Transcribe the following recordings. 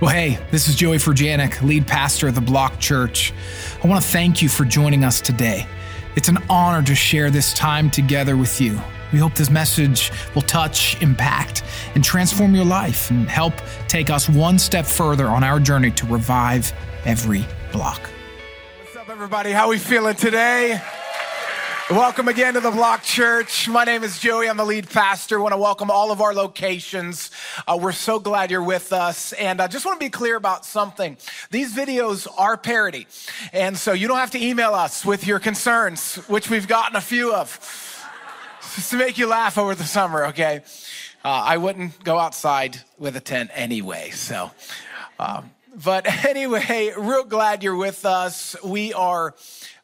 Well, hey, this is Joey Furjanic, lead pastor of the Block Church. I want to thank you for joining us today. It's an honor to share this time together with you. We hope this message will touch, impact, and transform your life and help take us one step further on our journey to revive every block. What's up, everybody? How we feeling today? Welcome again to the Block Church. My name is Joey. I'm the lead pastor. I want to welcome all of our locations. Uh, we're so glad you're with us. And I just want to be clear about something. These videos are parody. And so you don't have to email us with your concerns, which we've gotten a few of, just to make you laugh over the summer, okay? Uh, I wouldn't go outside with a tent anyway. So, um, but anyway, real glad you're with us. We are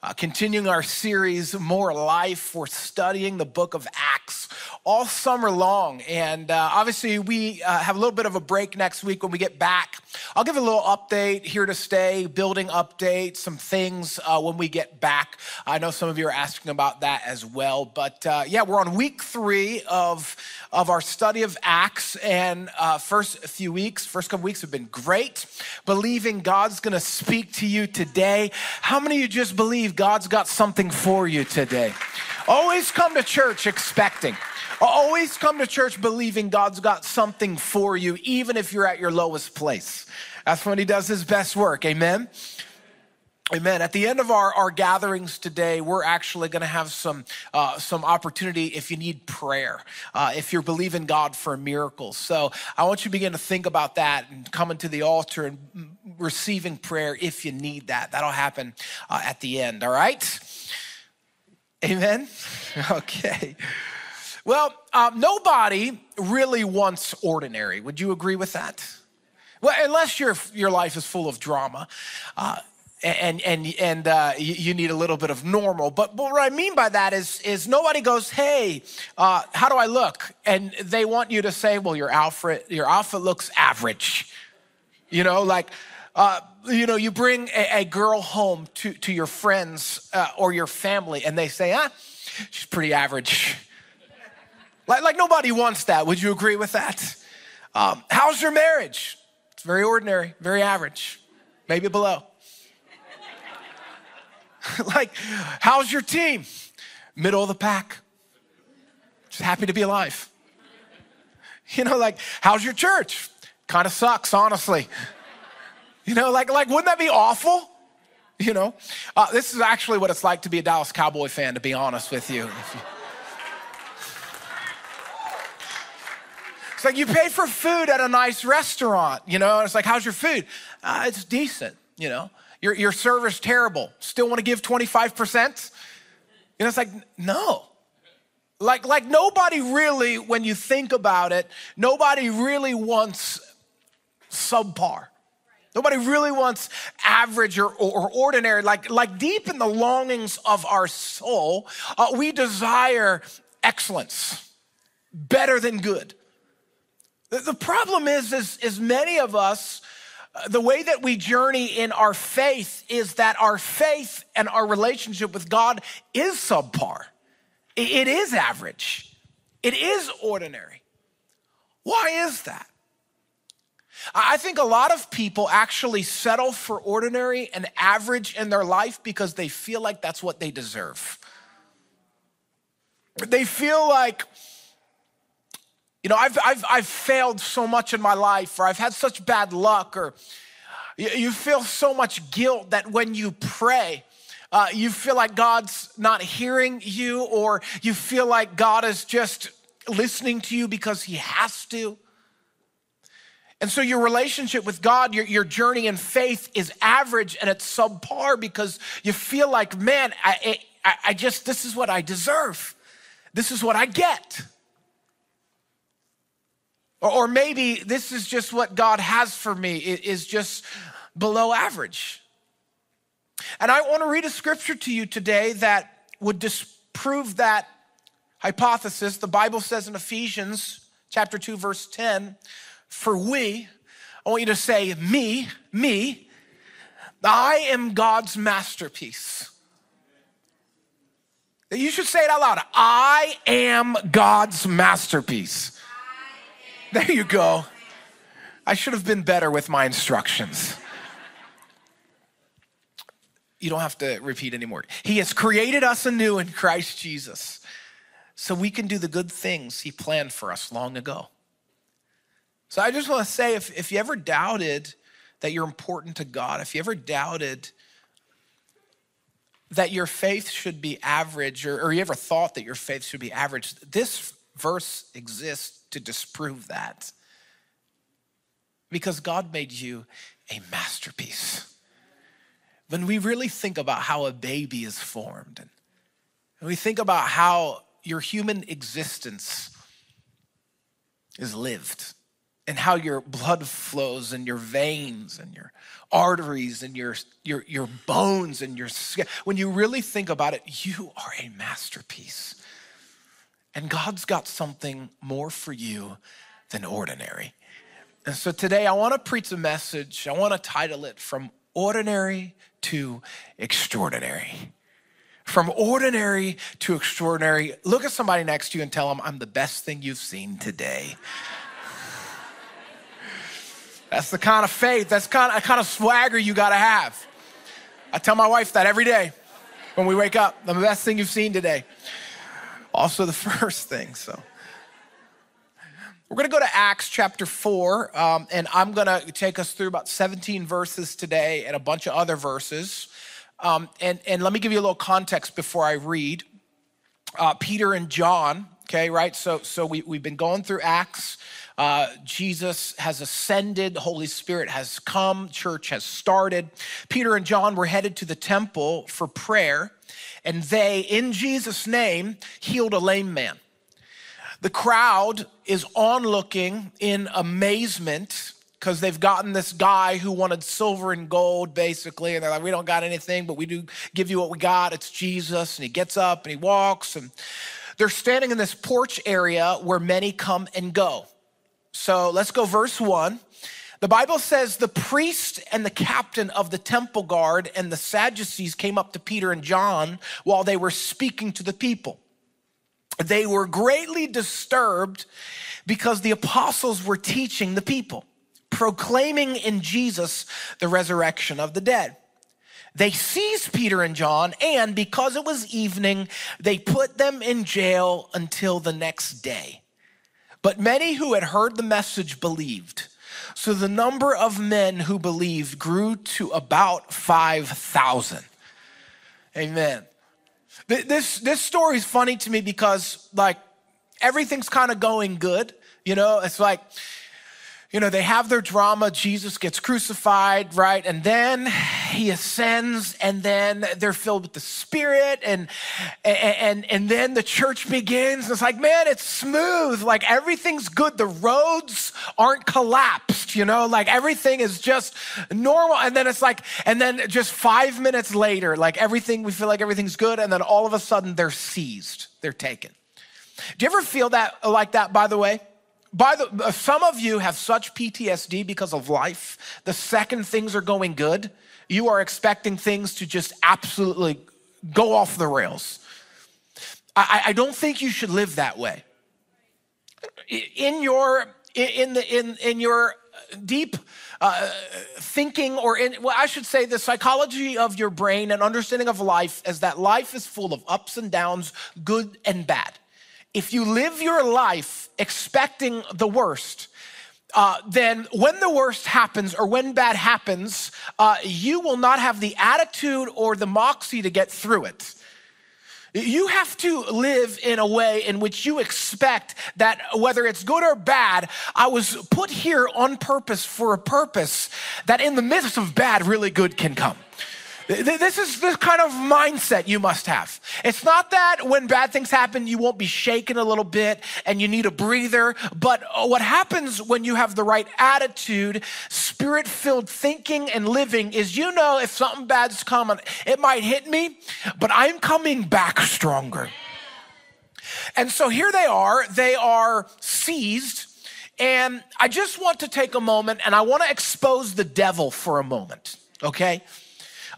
uh, continuing our series, More Life. We're studying the book of Acts all summer long. And uh, obviously, we uh, have a little bit of a break next week when we get back. I'll give a little update here to stay, building update, some things uh, when we get back. I know some of you are asking about that as well. But uh, yeah, we're on week three of, of our study of Acts. And uh, first few weeks, first couple weeks have been great. Believing God's going to speak to you today. How many of you just believe God's got something for you today? Always come to church expecting. Always come to church believing God's got something for you, even if you're at your lowest place. That's when He does His best work. Amen. Amen. At the end of our, our gatherings today, we're actually going to have some uh, some opportunity if you need prayer, uh, if you're believing God for miracles. So I want you to begin to think about that and coming to the altar and receiving prayer if you need that. That'll happen uh, at the end. All right. Amen. Okay. Well, um, nobody really wants ordinary. Would you agree with that? Well, unless your your life is full of drama. Uh, and and and uh, you, need a little bit of normal. But, but, what I mean by that is is nobody goes, "Hey, uh, how do I look?" And they want you to say, "Well, your outfit your outfit looks average." You know, like. Uh, you know, you bring a, a, girl home to, to your friends uh, or your family, and they say, ah, she's pretty average. like, like nobody wants that. Would you agree with that? Um, how's your marriage? It's very ordinary, very average, maybe below. like, how's your team? Middle of the pack. Just happy to be alive. You know, like, how's your church? Kind of sucks, honestly. You know, like, like wouldn't that be awful? You know, uh, this is actually what it's like to be a Dallas Cowboy fan, to be honest with you. It's like you pay for food at a nice restaurant, you know, it's like, how's your food? Uh, it's decent, you know. Your, your service terrible. Still want to give 25%? You know, it's like, no. Like, like nobody really, when you think about it, nobody really wants subpar. Nobody really wants average or, or, ordinary. Like, like deep in the longings of our soul, uh, we desire excellence, better than good. The, the problem is, is, is many of us, uh, the way that we journey in our faith is that our faith and our relationship with God is subpar. it, it is average. It is ordinary. Why is that? I think a lot of people actually settle for ordinary and average in their life because they feel like that's what they deserve. They feel like, you know, I've, I've, I've failed so much in my life, or I've had such bad luck, or you feel so much guilt that when you pray, uh, you feel like God's not hearing you, or you feel like God is just listening to you because He has to. And so your relationship with God, your, your journey in faith is average and it's subpar because you feel like, man, I, I, I just, this is what I deserve. This is what I get. Or, or maybe this is just what God has for me, it is just below average. And I want to read a scripture to you today that would disprove that hypothesis. The Bible says in Ephesians chapter 2 verse 10, for we, I want you to say, me, me, I am God's masterpiece. You should say it out loud. I am God's masterpiece. There you go. I should have been better with my instructions. You don't have to repeat anymore. He has created us anew in Christ Jesus so we can do the good things He planned for us long ago. So I just want to say if, if you ever doubted that you're important to God, if you ever doubted that your faith should be average, or, or you ever thought that your faith should be average, this verse exists to disprove that. Because God made you a masterpiece. When we really think about how a baby is formed, and we think about how your human existence is lived, and how your blood flows and your veins and your arteries and your, your, your bones and your skin. When you really think about it, you are a masterpiece. And God's got something more for you than ordinary. And so today I want to preach a message. I want to title it From Ordinary to Extraordinary. From ordinary to extraordinary. Look at somebody next to you and tell them, I'm the best thing you've seen today. That's the kind of faith, that's kind of, kind of swagger you got to have. I tell my wife that every day when we wake up. The best thing you've seen today. Also, the first thing. So, we're to go to Acts chapter 4, um, and I'm to take us through about 17 verses today and a bunch of other verses. Um, and, and let me give you a little context before I read. Uh, Peter and John, okay, right? So, so we, we've been going through Acts. Uh, Jesus has ascended, the Holy Spirit has come, church has started. Peter and John were headed to the temple for prayer, and they, in Jesus' name, healed a lame man. The crowd is onlooking in amazement because they've gotten this guy who wanted silver and gold, basically. And they're like, we don't got anything, but we do give you what we got. It's Jesus. And he gets up and he walks. And they're standing in this porch area where many come and go. So let's go, verse one. The Bible says the priest and the captain of the temple guard and the Sadducees came up to Peter and John while they were speaking to the people. They were greatly disturbed because the apostles were teaching the people, proclaiming in Jesus the resurrection of the dead. They seized Peter and John, and because it was evening, they put them in jail until the next day. But many who had heard the message believed. So the number of men who believed grew to about 5,000. Amen. This, this story is funny to me because, like, everything's kind of going good. You know, it's like, you know, they have their drama. Jesus gets crucified, right? And then he ascends, and then they're filled with the Spirit, and and and then the church begins. And it's like, man, it's smooth. Like everything's good. The roads aren't collapsed, you know, like everything is just normal. And then it's like, and then just five minutes later, like everything, we feel like everything's good, and then all of a sudden they're seized, they're taken. Do you ever feel that like that, by the way? By the some of you have such PTSD because of life. The second things are going good, you are expecting things to just absolutely go off the rails. I, I don't think you should live that way. In your in the in in your deep uh, thinking, or in well, I should say, the psychology of your brain and understanding of life is that life is full of ups and downs, good and bad if you live your life expecting the worst, uh, then when the worst happens or when bad happens, uh, you will not have the attitude or the moxie to get through it. You have to live in a way in which you expect that whether it's good or bad, I was put here on purpose for a purpose that in the midst of bad, really good can come. This is the kind of mindset you must have. It's not that when bad things happen, you won't be shaken a little bit and you need a breather, but uh, what happens when you have the right attitude, spirit filled thinking and living is you know if something bad's coming, it might hit me, but I'm coming back stronger. And so here they are, they are seized. And I just want to take a moment and I want to expose the devil for a moment, okay?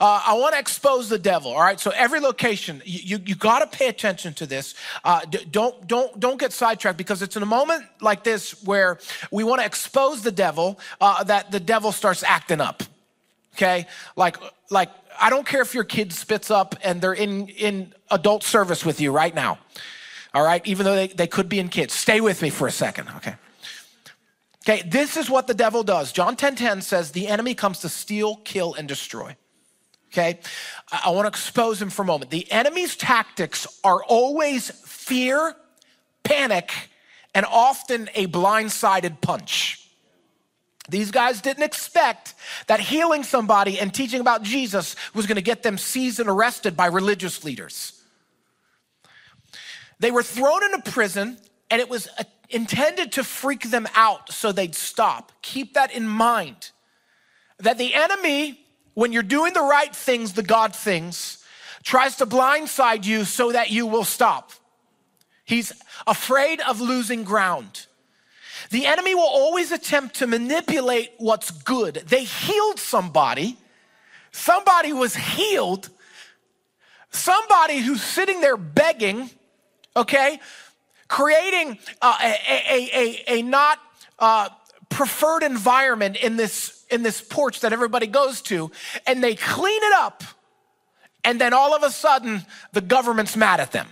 Uh, I want to expose the devil. All right. So every location, you you, you got to pay attention to this. Uh, don't don't don't get sidetracked because it's in a moment like this where we want to expose the devil uh, that the devil starts acting up. Okay. Like like I don't care if your kid spits up and they're in in adult service with you right now. All right. Even though they, they could be in kids. Stay with me for a second. Okay. Okay, this is what the devil does. John 10 10 says, The enemy comes to steal, kill, and destroy. Okay, I, to expose him for a moment. The enemy's tactics are always fear, panic, and often a blindsided punch. These guys didn't expect that healing somebody and teaching about Jesus was going to get them seized and arrested by religious leaders. They were thrown into prison, and it was a intended to freak them out so they'd stop. Keep that in mind. That the enemy, when you're doing the right things, the God things, tries to blindside you so that you will stop. He's afraid of losing ground. The enemy will always attempt to manipulate what's good. They healed somebody, somebody was healed, somebody who's sitting there begging, okay, creating uh, a, a, a, a, not uh, preferred environment in this, in this porch that everybody goes to, and they clean it up, and then all of a sudden, the government's mad at them.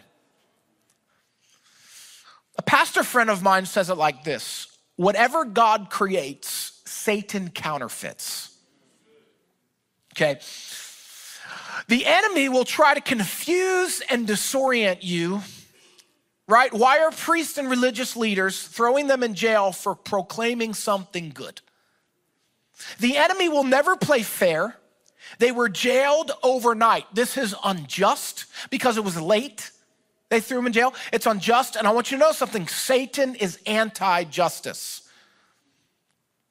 A pastor friend of mine says it like this whatever God creates, Satan counterfeits. Okay? The enemy will try to confuse and disorient you right? Why are priests and religious leaders throwing them in jail for proclaiming something good? The enemy will never play fair. They were jailed overnight. This is unjust because it was late. They threw them in jail. It's unjust. And I want you to know something Satan is anti justice.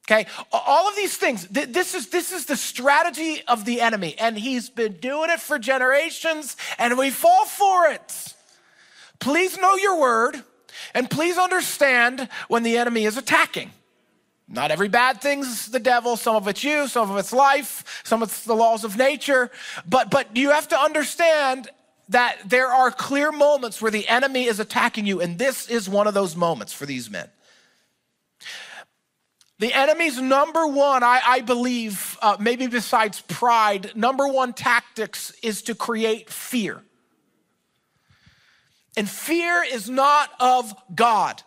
Okay, all of these things, this is, this is the strategy of the enemy, and he's been doing it for generations, and we fall for it. Please know your word and please understand when the enemy is attacking. Not every bad thing's the devil. Some of it's you, some of it's life, some of it's the laws of nature. But, but you have to understand that there are clear moments where the enemy is attacking you, and this is one of those moments for these men. The enemy's number one, I, I believe, uh, maybe besides pride, number one tactics is to create fear. And fear is not of God.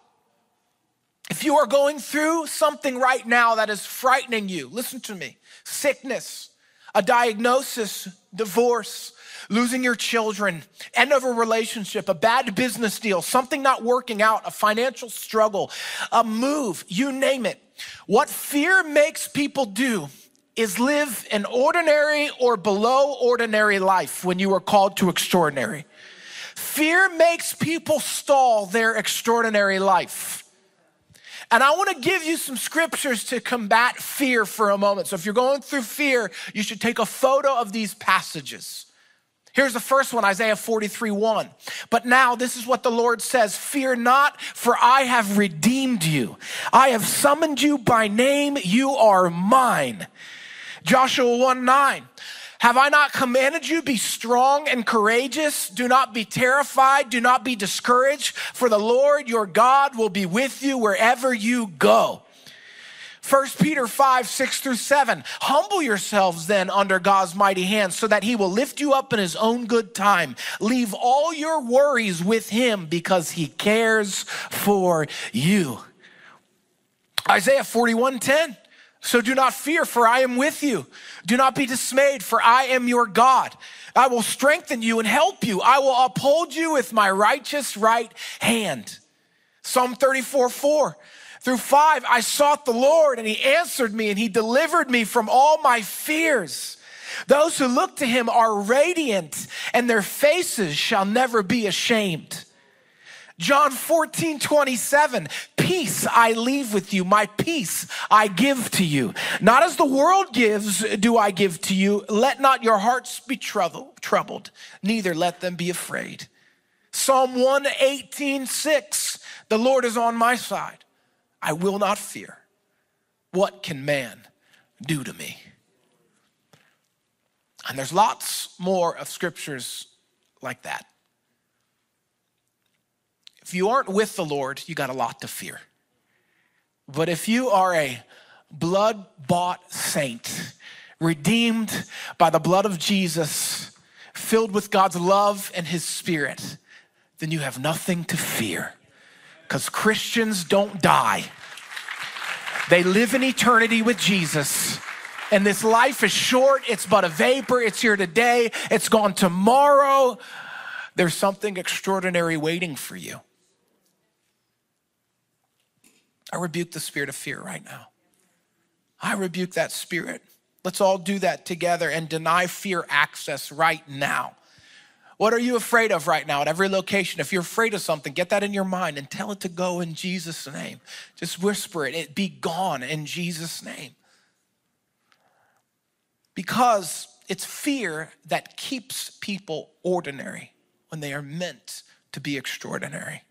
If you are going through something right now that is frightening you, listen to me sickness, a diagnosis, divorce, losing your children, end of a relationship, a bad business deal, something not working out, a financial struggle, a move, you name it. What fear makes people do is live an ordinary or below ordinary life when you are called to extraordinary. Fear makes people stall their extraordinary life. And I want to give you some scriptures to combat fear for a moment. So if you're going through fear, you should take a photo of these passages. Here's the first one, Isaiah 43 1. But now this is what the Lord says Fear not, for I have redeemed you. I have summoned you by name. You are mine. Joshua 1 9. Have I not commanded you, be strong and courageous? Do not be terrified. Do not be discouraged, for the Lord your God will be with you wherever you go. 1 Peter 5, 6 through 7. Humble yourselves then under God's mighty hand so that he will lift you up in his own good time. Leave all your worries with him because he cares for you. Isaiah 41, 10. So do not fear, for I am with you. Do not be dismayed, for I am your God. I will strengthen you and help you. I will uphold you with my righteous right hand. Psalm 34 4 through 5. I sought the Lord, and he answered me, and he delivered me from all my fears. Those who look to him are radiant, and their faces shall never be ashamed. John 14, 27, peace I leave with you, my peace I give to you. Not as the world gives, do I give to you. Let not your hearts be troubled, neither let them be afraid. Psalm 118, 6, the Lord is on my side. I will not fear. What can man do to me? And there's lots more of scriptures like that. If you aren't with the Lord, you got a lot to fear. But if you are a blood bought saint, redeemed by the blood of Jesus, filled with God's love and his spirit, then you have nothing to fear. Because Christians don't die, they live in eternity with Jesus. And this life is short, it's but a vapor, it's here today, it's gone tomorrow. There's something extraordinary waiting for you. I rebuke the spirit of fear right now. I rebuke that spirit. Let's all do that together and deny fear access right now. What are you afraid of right now at every location? If you're afraid of something, get that in your mind and tell it to go in Jesus' name. Just whisper it, it be gone in Jesus' name. Because it's fear that keeps people ordinary when they are meant to be extraordinary.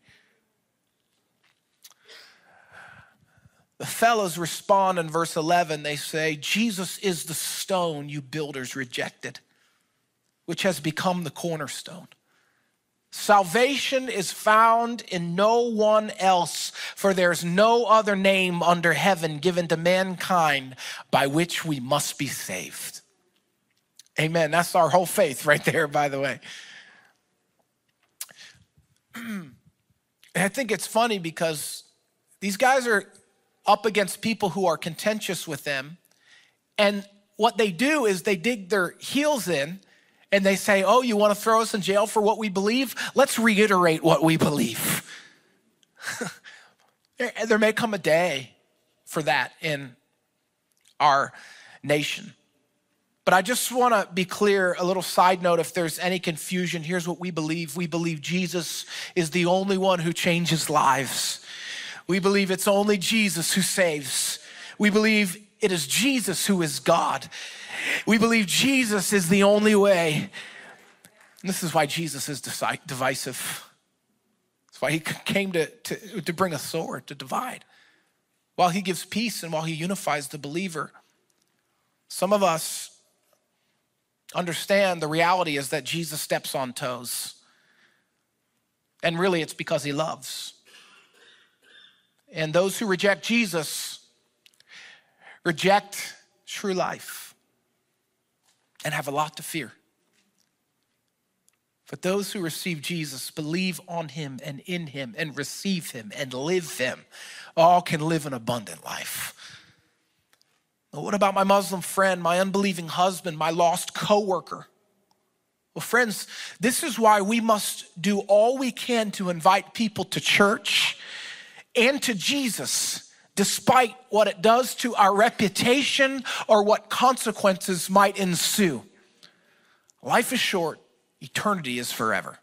The fellows respond in verse 11. They say, Jesus is the stone you builders rejected, which has become the cornerstone. Salvation is found in no one else, for there's no other name under heaven given to mankind by which we must be saved. Amen. That's our whole faith right there, by the way. I think it's funny because these guys are up against people who are contentious with them. And what they do is they dig their heels in and they say, Oh, you want to throw us in jail for what we believe? Let's reiterate what we believe. there may come a day for that in our nation. But I just want to be clear a little side note if there's any confusion. Here's what we believe we believe Jesus is the only one who changes lives. We believe it's only Jesus who saves. We believe it is Jesus who is God. We believe Jesus is the only way. And this is why Jesus is divisive. That's why he came to, to, to bring a sword to divide. While he gives peace and while he unifies the believer, some of us understand the reality is that Jesus steps on toes. And really, it's because he loves. And those who reject Jesus reject true life and have a lot to fear. But those who receive Jesus, believe on him and in him and receive him and live him, all can live an abundant life. But what about my Muslim friend, my unbelieving husband, my lost coworker? Well, friends, this is why we must do all we can to invite people to church and to Jesus, despite what it does to our reputation or what consequences might ensue. Life is short, eternity is forever.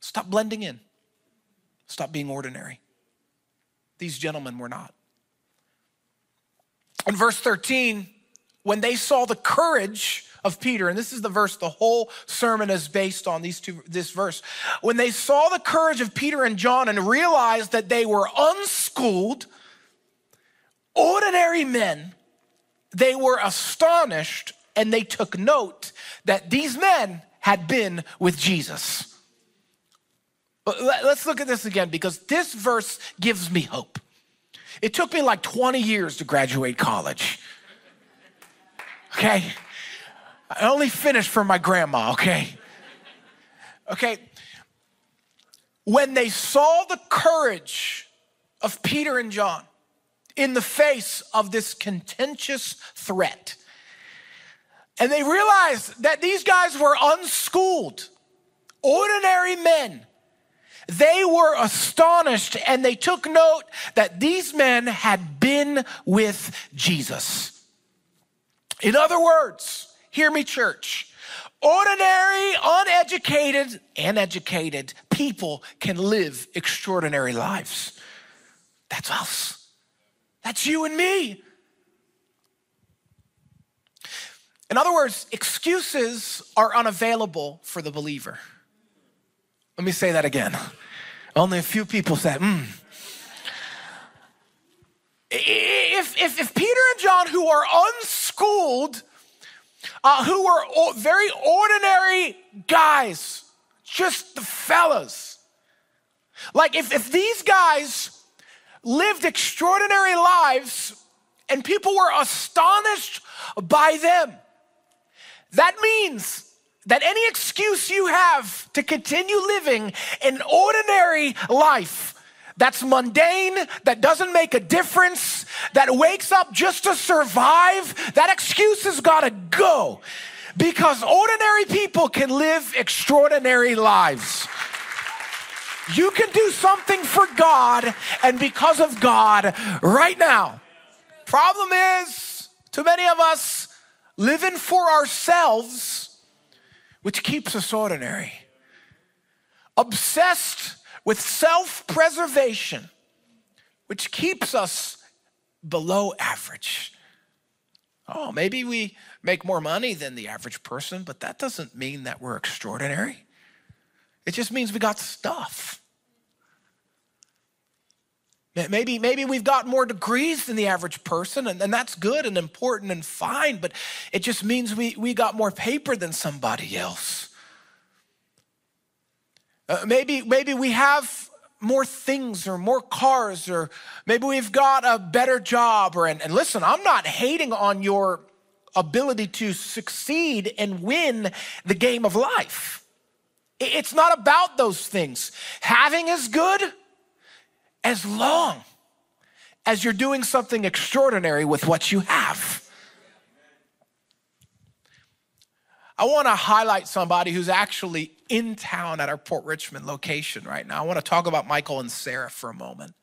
Stop blending in, stop being ordinary. These gentlemen were not. In verse 13, when they saw the courage of Peter, and this is the verse the whole sermon is based on, these two, this verse. When they saw the courage of Peter and John and realized that they were unschooled, ordinary men, they were astonished and they took note that these men had been with Jesus. Let's look at this again because this verse gives me hope. It took me like 20 years to graduate college. Okay? I only finished for my grandma, okay? Okay. When they saw the courage of Peter and John in the face of this contentious threat, and they realized that these guys were unschooled, ordinary men. They were astonished and they took note that these men had been with Jesus. In other words, Hear me, church. Ordinary, uneducated, and educated people can live extraordinary lives. That's us. That's you and me. In other words, excuses are unavailable for the believer. Let me say that again. Only a few people said, hmm. If, if, if Peter and John, who are unschooled, uh, who were o- very ordinary guys, just the fellas. Like, if, if these guys lived extraordinary lives and people were astonished by them, that means that any excuse you have to continue living an ordinary life that's mundane, that doesn't make a difference, that wakes up just to survive, that excuse has got to go. Because ordinary people can live extraordinary lives. You can do something for God and because of God right now. Problem is, too many of us living for ourselves, which keeps us ordinary. Obsessed with self preservation, which keeps us below average. Oh, maybe we make more money than the average person, but that doesn't mean that we're extraordinary. It just means we got stuff. Maybe, maybe we've got more degrees than the average person, and, and that's good and important and fine, but it just means we, we got more paper than somebody else. Uh, maybe, maybe we have more things or more cars, or maybe we've got a better job. Or, and, and listen, I'm not hating on your ability to succeed and win the game of life. It's not about those things. Having is good as long as you're doing something extraordinary with what you have. I want to highlight somebody who's actually in town at our Port Richmond location right now. I want to talk about Michael and Sarah for a moment,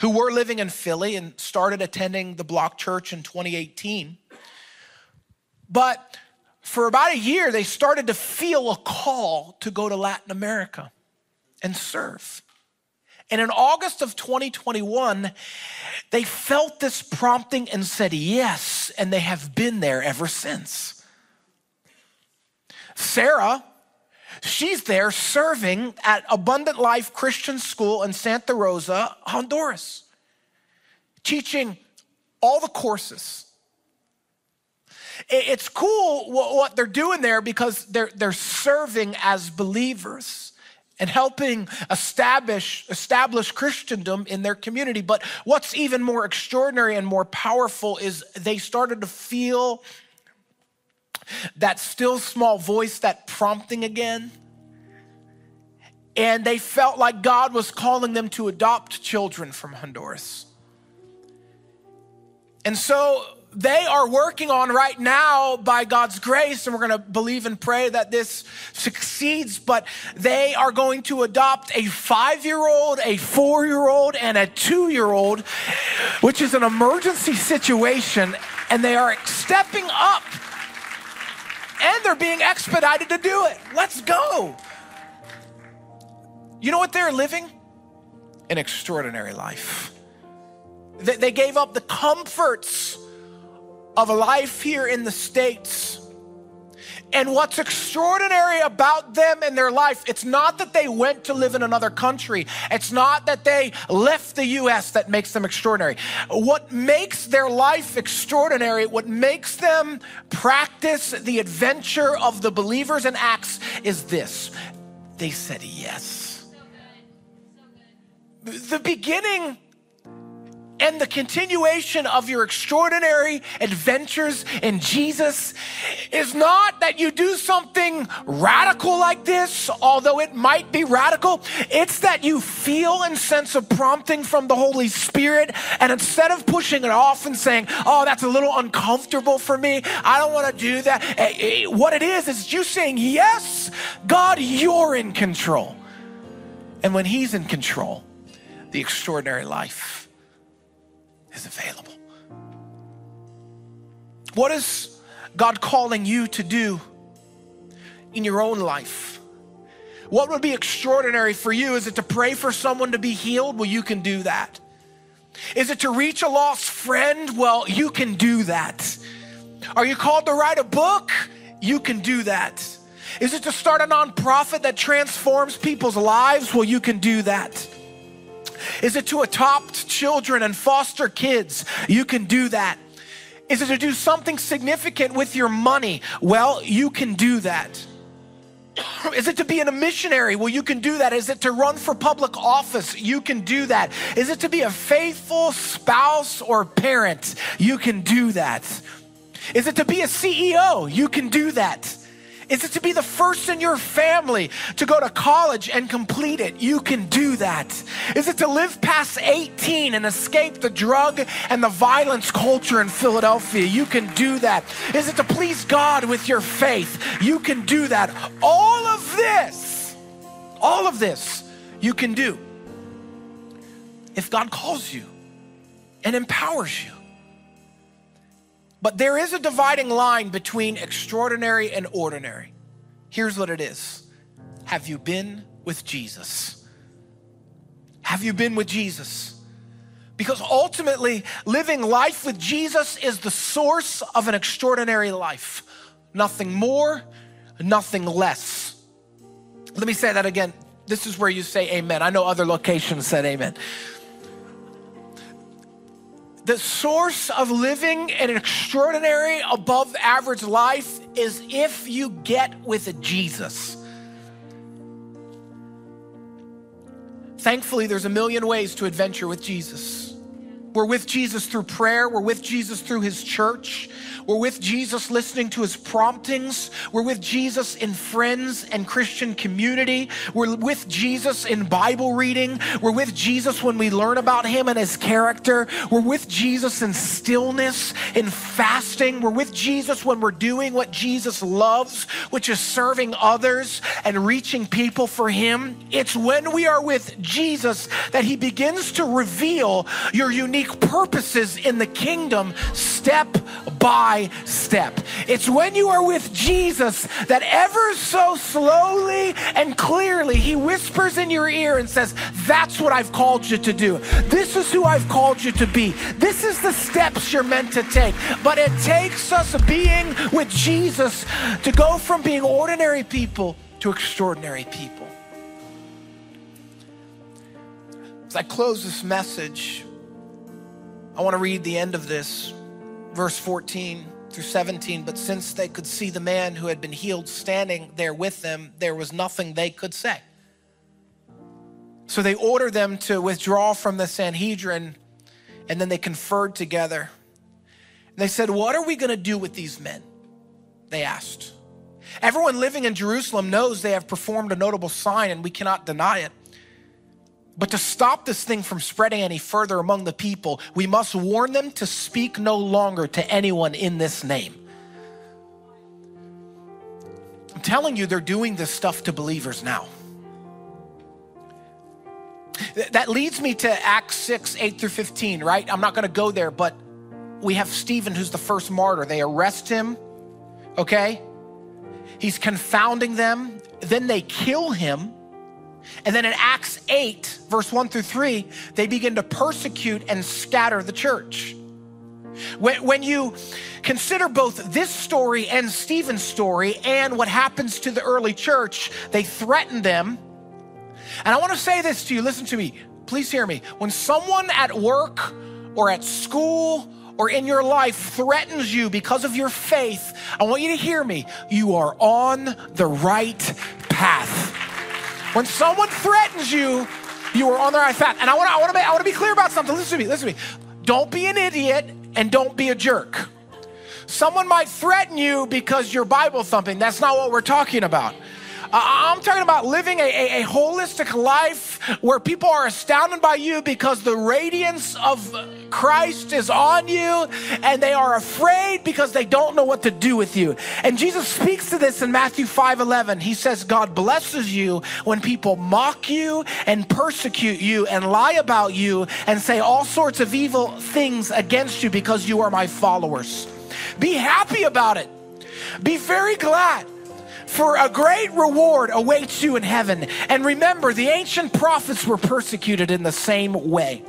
who were living in Philly and started attending the Block Church in 2018. But for about a year, they started to feel a call to go to Latin America and serve. And in August of 2021, they felt this prompting and said yes, and they have been there ever since. Sarah, she's there serving at Abundant Life Christian School in Santa Rosa, Honduras, teaching all the courses. It's cool what they're doing there because they're, they're serving as believers and helping establish, establish Christendom in their community. But what's even more extraordinary and more powerful is they started to feel that still small voice, that prompting again. And they felt like God was calling them to adopt children from Honduras. And so they are working on right now by God's grace, and we're going to believe and pray that this succeeds. But they are going to adopt a five year old, a four year old, and a two year old, which is an emergency situation. And they are stepping up and they're being expedited to do it. Let's go. You know what they're living? An extraordinary life. They gave up the comforts of a life here in the States and what's extraordinary about them and their life, it's not that they went to live in another country. It's not that they left the US that makes them extraordinary. What makes their life extraordinary, what makes them practice the adventure of the believers in Acts is this they said yes. The beginning and the continuation of your extraordinary adventures in Jesus is not that you do something radical like this, although it might be radical. It's that you feel and sense a prompting from the Holy Spirit. And instead of pushing it off and saying, oh, that's a little uncomfortable for me, I don't want to do that. Eh, eh, what it is, is you saying, yes, God, you're in control. And when He's in control, the extraordinary life is available. What is God calling you to do in your own life? What would be extraordinary for you? Is it to pray for someone to be healed? Well, you can do that. Is it to reach a lost friend? Well, you can do that. Are you called to write a book? You can do that. Is it to start a nonprofit that transforms people's lives? Well, you can do that. Is it to adopt children and foster kids? You can do that. Is it to do something significant with your money? Well, you can do that. Is it to be in a missionary? Well, you can do that. Is it to run for public office? You can do that. Is it to be a faithful spouse or parent? You can do that. Is it to be a CEO? You can do that. Is it to be the first in your family to go to college and complete it? You can do that. Is it to live past 18 and escape the drug and the violence culture in Philadelphia? You can do that. Is it to please God with your faith? You can do that. All of this, all of this, you can do if God calls you and empowers you. But there is a dividing line between extraordinary and ordinary. Here's what it is Have you been with Jesus? Have you been with Jesus? Because ultimately, living life with Jesus is the source of an extraordinary life. Nothing more, nothing less. Let me say that again. This is where you say amen. I know other locations said amen the source of living an extraordinary, above average life is if you get with Jesus. Thankfully, there's a million ways to adventure with Jesus. We're with Jesus through prayer, we're with Jesus through his church, we're with Jesus listening to his promptings. We're with Jesus in friends and Christian community. We're with Jesus in Bible reading. We're with Jesus when we learn about him and his character. We're with Jesus in stillness, in fasting. We're with Jesus when we're doing what Jesus loves, which is serving others and reaching people for him. It's when we are with Jesus that he begins to reveal your unique purposes in the kingdom step by step. It's when you are with Jesus that ever so slowly and clearly he whispers in your ear and says, That's what I've called you to do. This is who I've called you to be. This is the steps you're meant to take. But it takes us being with Jesus to go from being ordinary people to extraordinary people. As I close this message, I want to read the end of this verse 14 through 17. But since they could see the man who had been healed standing there with them, there was nothing they could say. So they ordered them to withdraw from the Sanhedrin, and then they conferred together. And they said, What are we going to do with these men? They asked. Everyone living in Jerusalem knows they have performed a notable sign, and we cannot deny it. But to stop this thing from spreading any further among the people, we must warn them to speak no longer to anyone in this name. I'm telling you, they're doing this stuff to believers now. That leads me to Acts 6, 8 through 15, right? I'm not going to go there, but we have Stephen, who's the first martyr. They arrest him, okay? He's confounding them. Then they kill him. And then in Acts 8, verse 1 through 3, they begin to persecute and scatter the church. When, when you consider both this story and Stephen's story and what happens to the early church, they threaten them. And I want to say this to you listen to me, please hear me. When someone at work or at school or in your life threatens you because of your faith, I want you to hear me. You are on the right path. When someone threatens you, you are on the right path. And I want to I want to I want to be clear about something. Listen to me. Listen to me. Don't be an idiot and don't be a jerk. Someone might threaten you because you're Bible thumping. That's not what we're talking about. I'm talking about living a, a, a, holistic life where people are astounded by you because the radiance of Christ is on you and they are afraid because they don't know what to do with you. And Jesus speaks to this in Matthew 5 11. He says, God blesses you when people mock you and persecute you and lie about you and say all sorts of evil things against you because you are my followers. Be happy about it. Be very glad for a great reward awaits you in heaven. And remember, the ancient prophets were persecuted in the same way.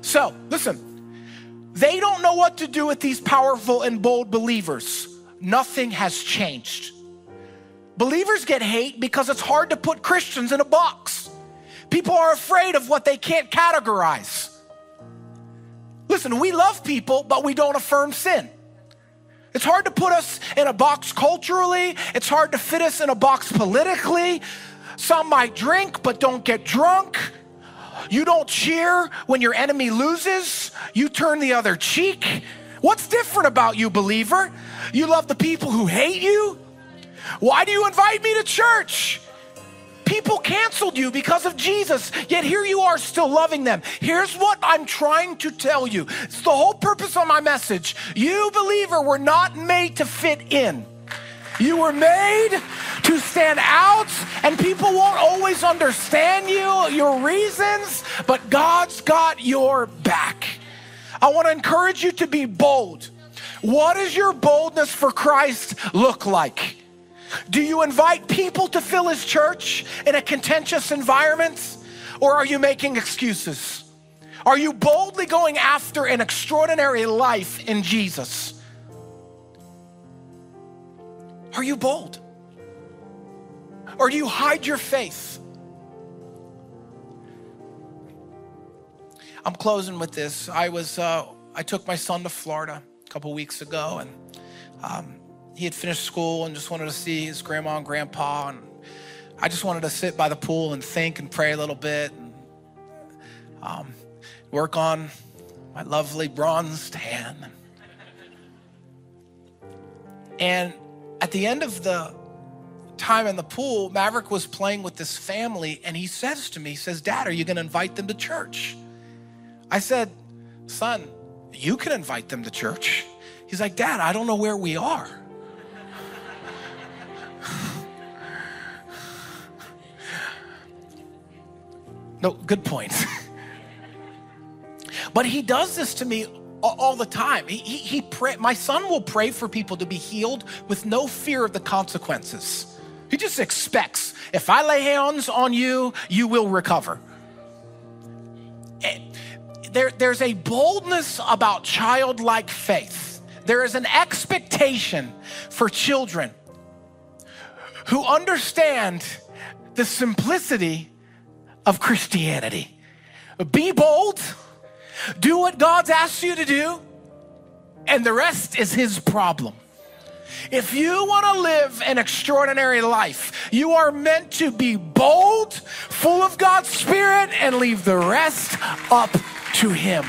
So, listen, they don't know what to do with these powerful and bold believers. Nothing has changed. Believers get hate because it's hard to put Christians in a box. People are afraid of what they can't categorize. Listen, we love people, but we don't affirm sin. It's hard to put us in a box culturally, it's hard to fit us in a box politically. Some might drink but don't get drunk. You don't cheer when your enemy loses, you turn the other cheek. What's different about you, believer? You love the people who hate you? Why do you invite me to church? People canceled you because of Jesus, yet here you are still loving them. Here's what I'm trying to tell you it's the whole purpose of my message. You, believer, were not made to fit in. You were made to stand out, and people won't always understand you, your reasons, but God's got your back. I want to encourage you to be bold. What does your boldness for Christ look like? Do you invite people to fill his church in a contentious environment, or are you making excuses? Are you boldly going after an extraordinary life in Jesus? Are you bold? Or do you hide your faith? I'm closing with this. I was, uh, I took my son to Florida a couple weeks ago, and um, he had finished school and just wanted to see his grandma and grandpa. And I just wanted to sit by the pool and think and pray a little bit and um, work on my lovely bronzed hand. And at the end of the time in the pool, Maverick was playing with this family, and he says to me, he says, Dad, are you going to invite them to church? I said, Son, you can invite them to church. He's like, Dad, I don't know where we are. No, good point. but he does this to me all the time. He, he, he pray, my son will pray for people to be healed with no fear of the consequences. He just expects if I lay hands on you, you will recover. Eh, there, there's a boldness about childlike faith. There is an expectation for children who understand the simplicity of Christianity. Be bold do what God's asked you to do, and the rest is His problem. If you want to live an extraordinary life, you are meant to be bold, full of God's Spirit, and leave the rest up to Him.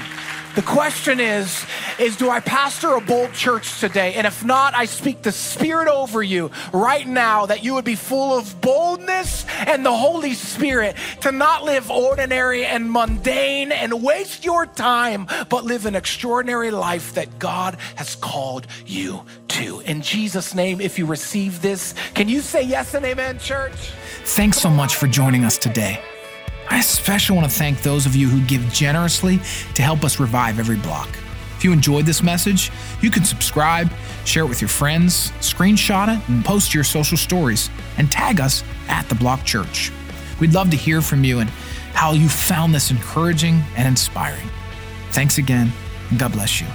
The question is, is do I pastor a bold church today? And if not, I speak the Spirit over you right now that you would be full of boldness and the Holy Spirit to not live ordinary and mundane and waste your time, but live an extraordinary life that God has called you to. In Jesus' name, if you receive this, can you say yes and amen, church? Thanks so much for joining us today. I especially want to thank those of you who give generously to help us revive every block. If you enjoyed this message, you can subscribe, share it with your friends, screenshot it, and post your social stories, and tag us at The Block Church. We'd love to hear from you and how you found this encouraging and inspiring. Thanks again, and God bless you.